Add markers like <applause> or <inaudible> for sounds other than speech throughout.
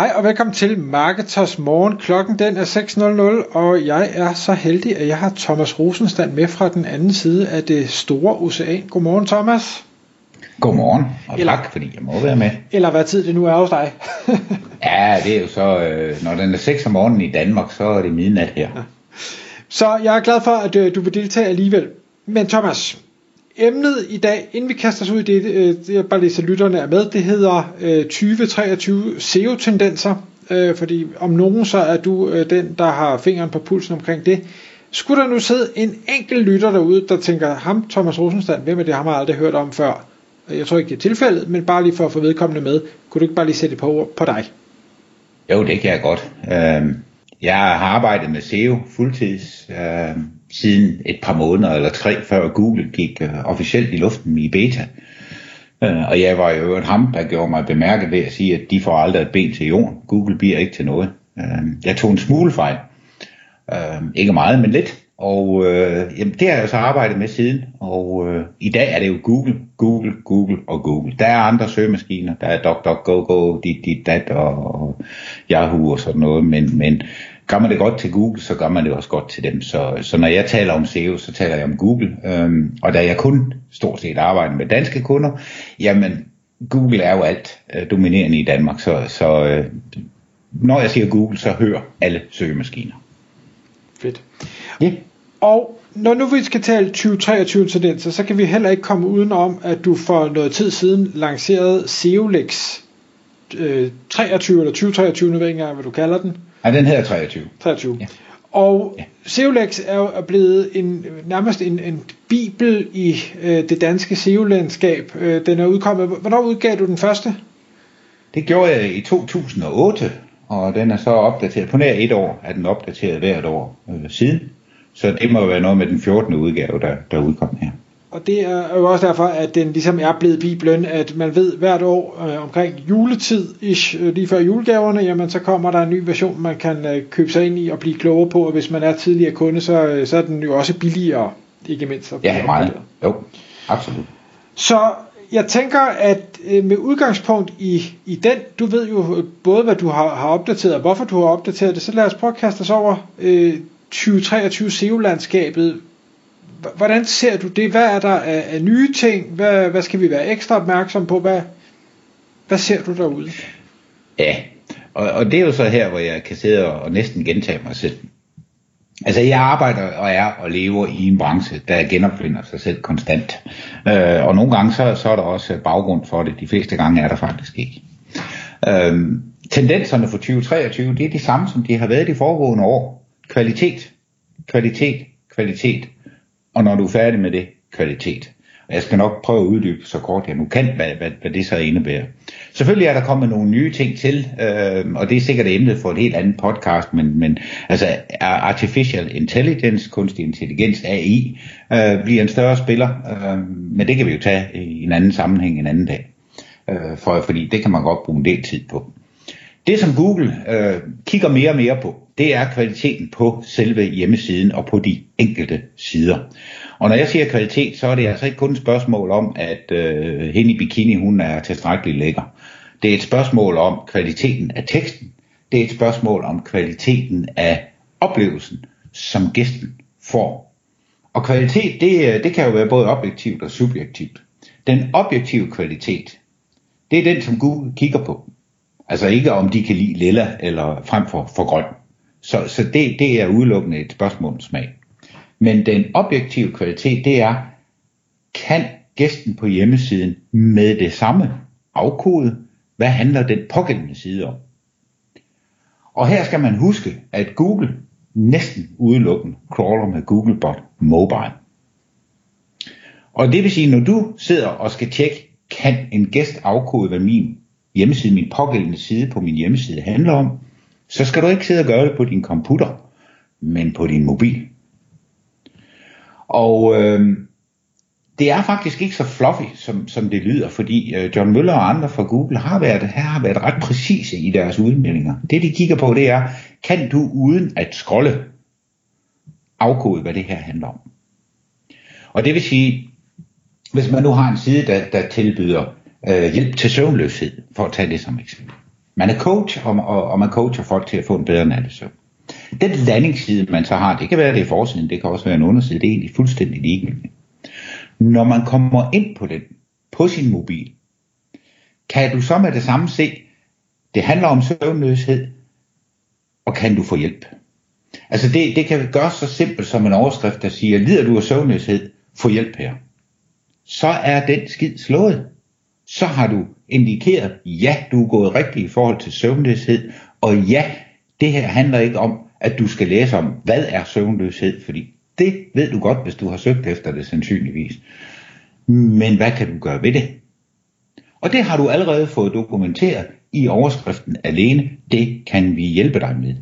Hej og velkommen til Marketers Morgen. Klokken den er 6.00, og jeg er så heldig, at jeg har Thomas Rosenstand med fra den anden side af det store ocean. Godmorgen Thomas. Godmorgen, og Eller- tak fordi jeg må være med. Eller hvad tid det nu er hos dig. <laughs> Ja, det er jo så, øh, når den er 6 om morgenen i Danmark, så er det midnat her. så jeg er glad for, at øh, du vil deltage alligevel. Men Thomas, emnet i dag, inden vi kaster os ud i det, øh, det jeg bare lige så lytterne er med, det hedder øh, 2023 SEO-tendenser. Øh, fordi om nogen, så er du øh, den, der har fingeren på pulsen omkring det. Skulle der nu sidde en enkelt lytter derude, der tænker, ham Thomas Rosenstand, hvem er det, ham har jeg aldrig hørt om før? Jeg tror ikke, det er tilfældet, men bare lige for at få vedkommende med, kunne du ikke bare lige sætte et par ord på dig? Jo, det kan jeg godt. Øh, jeg har arbejdet med SEO fuldtids øh, siden et par måneder eller tre, før Google gik øh, officielt i luften i beta. Øh, og jeg var jo en ham, der gjorde mig bemærket ved at sige, at de får aldrig et ben til jorden. Google bliver ikke til noget. Øh, jeg tog en smule fejl. Øh, ikke meget, men lidt. Og øh, jamen, det har jeg så arbejdet med siden. Og øh, i dag er det jo Google, Google, Google og Google. Der er andre søgemaskiner. Der er DuckDuckGo, dit, dit, dat og, og Yahoo og sådan noget. Men, men gør man det godt til Google, så gør man det også godt til dem. Så, så når jeg taler om SEO, så taler jeg om Google. Øhm, og da jeg kun stort set arbejder med danske kunder, jamen Google er jo alt øh, dominerende i Danmark. Så, så øh, når jeg siger Google, så hører alle søgemaskiner. Fedt. Ja. Og når nu vi skal tale 2023 tendenser, så kan vi heller ikke komme udenom, at du for noget tid siden lancerede SEOLEX øh, 23 eller 2023, nu ved jeg ikke engang, hvad du kalder den. Ja, den hedder 23. 23. Ja. Og Ja. SEOLEX er jo blevet en, nærmest en, en bibel i øh, det danske SEO-landskab. Øh, den er udkommet. Hvornår udgav du den første? Det gjorde jeg i 2008, og den er så opdateret. På nær et år er den opdateret hvert år øh, siden. Så det må være noget med den 14. udgave, der, der udkom her. Og det er jo også derfor, at den ligesom er blevet bibelen, at man ved hvert år øh, omkring juletid, ish, øh, lige før julegaverne, jamen så kommer der en ny version, man kan øh, købe sig ind i og blive klogere på, og hvis man er tidligere kunde, så, øh, så er den jo også billigere, ikke mindst. Ja, meget. Jo, absolut. Så jeg tænker, at øh, med udgangspunkt i, i den, du ved jo øh, både, hvad du har, har opdateret, og hvorfor du har opdateret det, så lad os prøve at kaste os over øh, 2023 SEO-landskabet. Hvordan ser du det? Hvad er der af, af nye ting? Hvad, hvad skal vi være ekstra opmærksom på? Hvad, hvad ser du derude? Ja, og, og det er jo så her, hvor jeg kan sidde og, og næsten gentage mig selv. Altså jeg arbejder og er og lever i en branche, der genopfinder sig selv konstant. Øh, og nogle gange så, så er der også baggrund for det. De fleste gange er der faktisk ikke. Øh, tendenserne for 2023, det er de samme, som de har været de foregående år. Kvalitet, kvalitet, kvalitet. Og når du er færdig med det, kvalitet. Og jeg skal nok prøve at uddybe så kort jeg nu kan, hvad, hvad, hvad det så indebærer. Selvfølgelig er der kommet nogle nye ting til, øh, og det er sikkert emnet for et helt andet podcast, men, men altså Artificial Intelligence, kunstig intelligens, AI, øh, bliver en større spiller, øh, men det kan vi jo tage i en anden sammenhæng en anden dag, øh, for, fordi det kan man godt bruge en del tid på. Det som Google øh, kigger mere og mere på, det er kvaliteten på selve hjemmesiden og på de enkelte sider. Og når jeg siger kvalitet, så er det altså ikke kun et spørgsmål om, at øh, hende i bikini, hun er tilstrækkeligt lækker. Det er et spørgsmål om kvaliteten af teksten. Det er et spørgsmål om kvaliteten af oplevelsen, som gæsten får. Og kvalitet, det, øh, det kan jo være både objektivt og subjektivt. Den objektive kvalitet, det er den, som Google kigger på. Altså ikke om de kan lide lilla eller frem for, for grøn. Så, så det, det er udelukkende et spørgsmål om smag. Men den objektive kvalitet, det er, kan gæsten på hjemmesiden med det samme afkode, hvad handler den pågældende side om? Og her skal man huske, at Google næsten udelukkende crawler med Googlebot Mobile. Og det vil sige, når du sidder og skal tjekke, kan en gæst afkode, hvad min hjemmeside, min pågældende side på min hjemmeside handler om, så skal du ikke sidde og gøre det på din computer, men på din mobil. Og øh, det er faktisk ikke så fluffy, som, som det lyder, fordi øh, John Møller og andre fra Google har været, her har været ret præcise i deres udmeldinger. Det de kigger på, det er, kan du uden at scrolle afkode, hvad det her handler om. Og det vil sige, hvis man nu har en side, der, der tilbyder øh, hjælp til søvnløshed, for at tage det som eksempel. Man er coach, og, og, og man coacher folk til at få en bedre nattesøvn. Den landingsside, man så har, det kan være det er forsiden, det kan også være en underside, det er egentlig fuldstændig ligegyldigt. Når man kommer ind på den, på sin mobil, kan du så med det samme se, det handler om søvnløshed, og kan du få hjælp? Altså det, det kan gøres så simpelt som en overskrift, der siger, lider du af søvnløshed, få hjælp her. Så er den skid slået. Så har du indikeret, ja, du er gået rigtigt i forhold til søvnløshed, og ja, det her handler ikke om, at du skal læse om, hvad er søvnløshed, fordi det ved du godt, hvis du har søgt efter det sandsynligvis. Men hvad kan du gøre ved det? Og det har du allerede fået dokumenteret i overskriften alene. Det kan vi hjælpe dig med.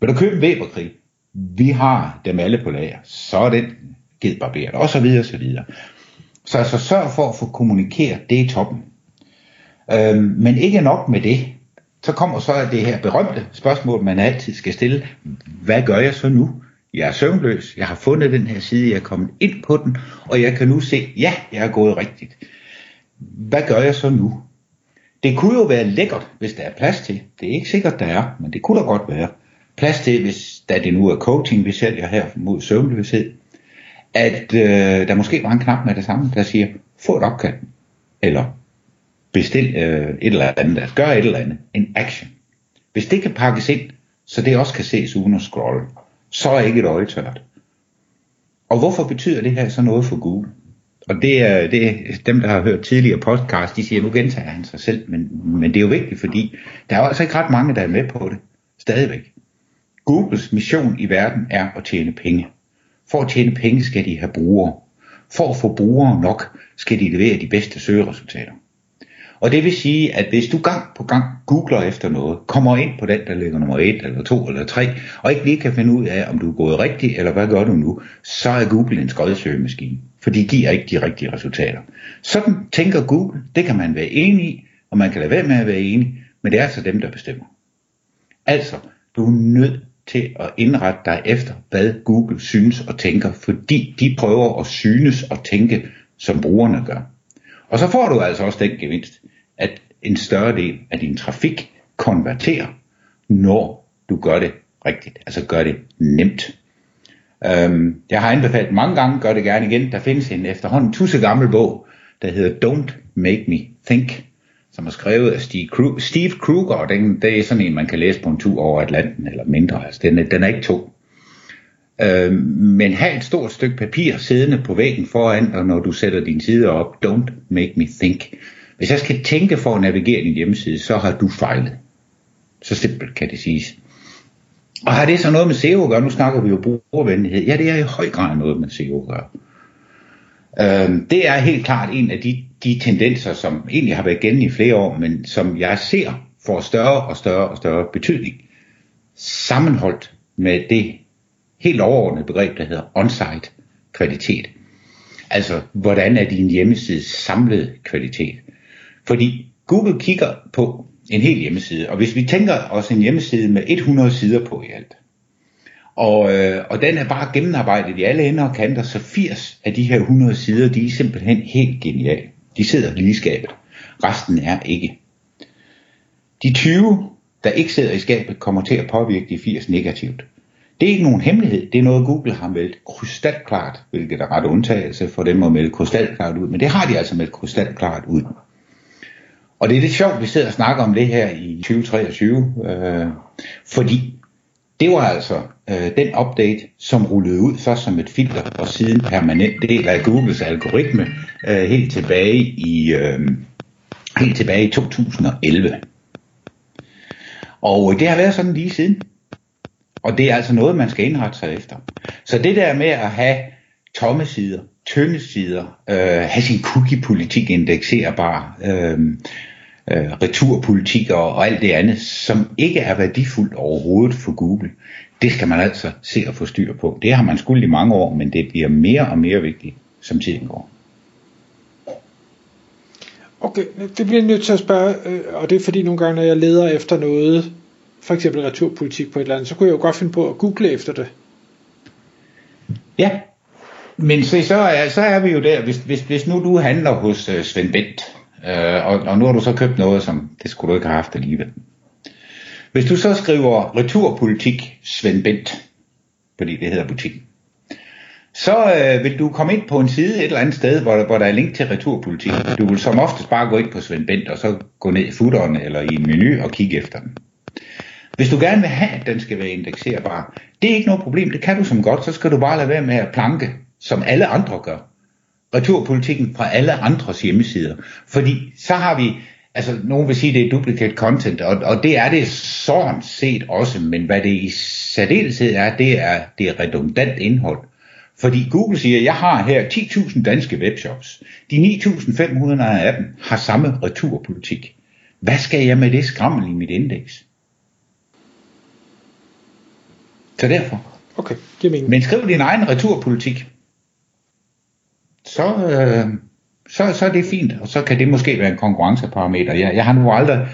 Vil du købe Weberkrig? Vi har dem alle på lager. Så er den givet barberet, og så videre, og så videre. Så altså sørg for at få kommunikeret det i toppen. Øhm, men ikke nok med det. Så kommer så det her berømte spørgsmål, man altid skal stille. Hvad gør jeg så nu? Jeg er søvnløs, jeg har fundet den her side, jeg er kommet ind på den, og jeg kan nu se, ja, jeg er gået rigtigt. Hvad gør jeg så nu? Det kunne jo være lækkert, hvis der er plads til. Det er ikke sikkert, der er, men det kunne der godt være. Plads til, hvis da det nu er coaching, vi sælger her mod søvnløshed, at øh, der måske var en knap med det samme, der siger, få et opkald, eller bestil øh, et eller andet, gør et eller andet, en action. Hvis det kan pakkes ind, så det også kan ses uden at scrolle, så er ikke et øje tørt. Og hvorfor betyder det her så noget for Google? Og det er, det er dem, der har hørt tidligere podcast, de siger, nu gentager han sig selv, men, men det er jo vigtigt, fordi der er jo altså ikke ret mange, der er med på det. Stadigvæk. Googles mission i verden er at tjene penge. For at tjene penge skal de have brugere. For at få brugere nok, skal de levere de bedste søgeresultater. Og det vil sige, at hvis du gang på gang googler efter noget, kommer ind på den, der ligger nummer 1 eller 2 eller 3, og ikke lige kan finde ud af, om du er gået rigtigt, eller hvad gør du nu, så er Google en skodsøgemaskine, for de giver ikke de rigtige resultater. Sådan tænker Google, det kan man være enig i, og man kan lade være med at være enig, men det er altså dem, der bestemmer. Altså, du er nødt til at indrette dig efter, hvad Google synes og tænker, fordi de prøver at synes og tænke, som brugerne gør. Og så får du altså også den gevinst, at en større del af din trafik konverterer, når du gør det rigtigt, altså gør det nemt. Øhm, jeg har anbefalet mange gange, gør det gerne igen. Der findes en efterhånden tusse gammel bog, der hedder Don't Make Me Think, som er skrevet af Steve, Kru- Steve Kruger, og den, det er sådan en, man kan læse på en tur over Atlanten, eller mindre, altså den, den er ikke to. Øh, men have et stort stykke papir siddende på væggen foran, og når du sætter din sider op, don't make me think. Hvis jeg skal tænke for at navigere din hjemmeside, så har du fejlet. Så simpelt kan det siges. Og har det så noget med SEO at gøre? Nu snakker vi jo brugervenlighed. Ja, det er i høj grad noget med SEO at gøre. Øh, det er helt klart en af de, de tendenser, som egentlig har været gældende i flere år, men som jeg ser får større og større og større betydning. Sammenholdt med det helt overordnet begreb, der hedder on-site kvalitet. Altså, hvordan er din hjemmeside samlet kvalitet? Fordi Google kigger på en hel hjemmeside, og hvis vi tænker os en hjemmeside med 100 sider på i alt, og, øh, og den er bare gennemarbejdet i alle ender og kanter, så 80 af de her 100 sider, de er simpelthen helt geniale. De sidder lige i skabet. Resten er ikke. De 20, der ikke sidder i skabet, kommer til at påvirke de 80 negativt. Det er ikke nogen hemmelighed. Det er noget, Google har meldt krystalklart, hvilket er ret undtagelse for dem at melde krystalklart ud. Men det har de altså meldt krystalklart ud. Og det er lidt sjovt, at vi sidder og snakker om det her i 2023, øh, fordi det var altså øh, den update, som rullede ud først som et filter, og siden permanent del af Googles algoritme, øh, helt tilbage i øh, helt tilbage i 2011. Og det har været sådan lige siden. Og det er altså noget, man skal indrette sig efter. Så det der med at have tomme sider, tynde sider, øh, have sin cookie-politik indekserbar, øh, øh, returpolitik og, og alt det andet, som ikke er værdifuldt overhovedet for Google, det skal man altså se at få styr på. Det har man skulle i mange år, men det bliver mere og mere vigtigt, som tiden går. Okay, det bliver jeg nødt til at spørge, øh, og det er fordi nogle gange, når jeg leder efter noget, for eksempel returpolitik på et eller andet, så kunne jeg jo godt finde på at google efter det. Ja, men se, så, er, så er vi jo der, hvis, hvis, hvis nu du handler hos uh, Svend Bent, øh, og, og nu har du så købt noget, som det skulle du ikke have haft alligevel. Hvis du så skriver returpolitik Svend Bent, fordi det hedder butikken, så øh, vil du komme ind på en side et eller andet sted, hvor, hvor der er link til returpolitik. Du vil som oftest bare gå ind på Svend Bent, og så gå ned i footeren eller i en menu og kigge efter den. Hvis du gerne vil have, at den skal være indekserbar, det er ikke noget problem, det kan du som godt, så skal du bare lade være med at planke, som alle andre gør. Returpolitikken fra alle andres hjemmesider. Fordi så har vi, altså nogen vil sige, det er duplicate content, og, og det er det sådan set også, men hvad det i særdeleshed er, det er, det er redundant indhold. Fordi Google siger, at jeg har her 10.000 danske webshops. De 9.500 af dem har samme returpolitik. Hvad skal jeg med det skrammel i mit indeks? Så derfor. Okay, det mener. Men skriv din egen returpolitik. Så, øh, så, så er det fint, og så kan det måske være en konkurrenceparameter. Jeg, jeg har nu aldrig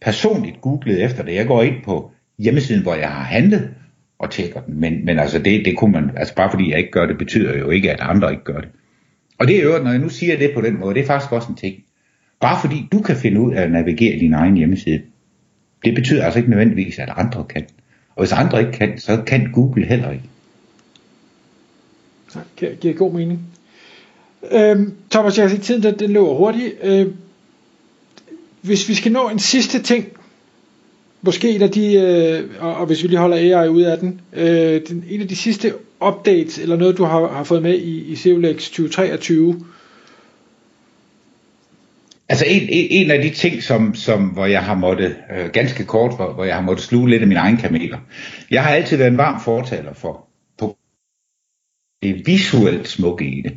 personligt googlet efter det. Jeg går ind på hjemmesiden, hvor jeg har handlet, og tjekker den. Men, men altså det, det kunne man, altså bare fordi jeg ikke gør det, betyder jo ikke, at andre ikke gør det. Og det er jo, når jeg nu siger det på den måde, det er faktisk også en ting. Bare fordi du kan finde ud af at navigere din egen hjemmeside, det betyder altså ikke nødvendigvis, at andre kan. Og hvis andre ikke kan, så kan Google heller ikke. Det giver god mening. Øhm, Thomas, jeg kan sige, tiden den, den løber hurtigt. Øhm, hvis vi skal nå en sidste ting, måske en af de, øh, og, og hvis vi lige holder AI ud af den, øh, den, en af de sidste updates, eller noget du har, har fået med i, i SEOLEX 2023, Altså en, en, en af de ting, som, som, hvor jeg har måttet, øh, ganske kort, hvor, hvor jeg har måttet sluge lidt af mine egne kameler. Jeg har altid været en varm fortaler for, på det visuelt smukke i det.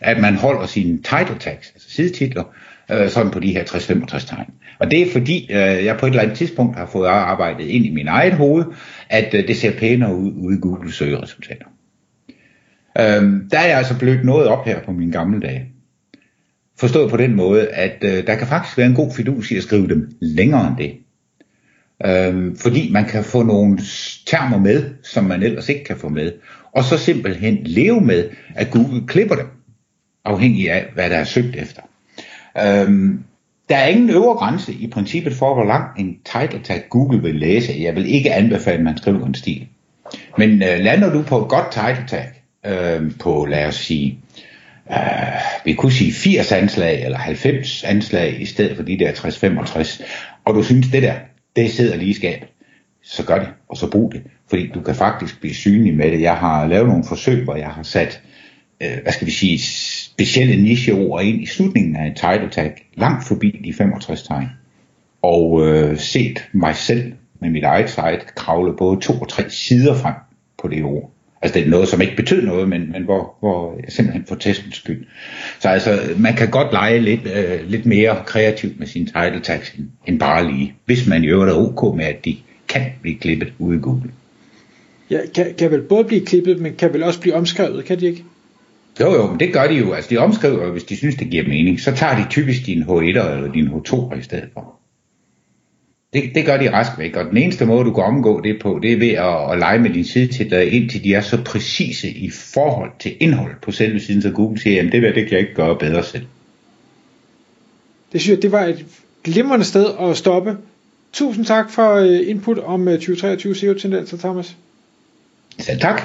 At man holder sine title tags, altså sidetitler, øh, sådan på de her 60-65 tegn. Og det er fordi, øh, jeg på et eller andet tidspunkt har fået arbejdet ind i min eget hoved, at øh, det ser pænere ud ude i Google søgeresultater. Øh, der er jeg altså blødt noget op her på mine gamle dage. Forstået på den måde, at øh, der kan faktisk være en god fidus i at skrive dem længere end det. Øh, fordi man kan få nogle termer med, som man ellers ikke kan få med. Og så simpelthen leve med, at Google klipper dem, afhængig af, hvad der er søgt efter. Øh, der er ingen øvre grænse i princippet for, hvor lang en title tag Google vil læse. Jeg vil ikke anbefale, at man skriver en stil. Men øh, lander du på et godt title tag, øh, på lad os sige øh, vi kunne sige 80 anslag eller 90 anslag i stedet for de der 60-65, og du synes det der, det sidder lige i skabet, så gør det, og så brug det, fordi du kan faktisk blive synlig med det. Jeg har lavet nogle forsøg, hvor jeg har sat, øh, hvad skal vi sige, specielle nicheord ind i slutningen af et title tag, langt forbi de 65 tegn, og øh, set mig selv med mit eget site kravle både to og tre sider frem på det ord. Altså det er noget, som ikke betyder noget, men, men hvor, hvor simpelthen for testens skyld. Så altså, man kan godt lege lidt, øh, lidt mere kreativt med sin title tags end, end bare lige, hvis man i øvrigt er ok med, at de kan blive klippet ude i Google. Ja, kan, kan vel både blive klippet, men kan vel også blive omskrevet, kan de ikke? Jo, jo, men det gør de jo. Altså, de omskriver, hvis de synes, det giver mening, så tager de typisk din H1'er eller din H2'er i stedet for. Det, det gør de rask væk, og den eneste måde, du kan omgå det på, det er ved at, at lege med din sidetitler, indtil de er så præcise i forhold til indhold på selve siden, så Google siger, jamen det, det kan jeg ikke gøre bedre selv. Det synes jeg, det var et glimrende sted at stoppe. Tusind tak for øh, input om 2023 SEO-tendenser, Thomas. Selv tak.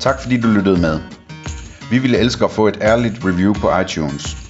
Tak fordi du lyttede med. Vi ville elske at få et ærligt review på iTunes.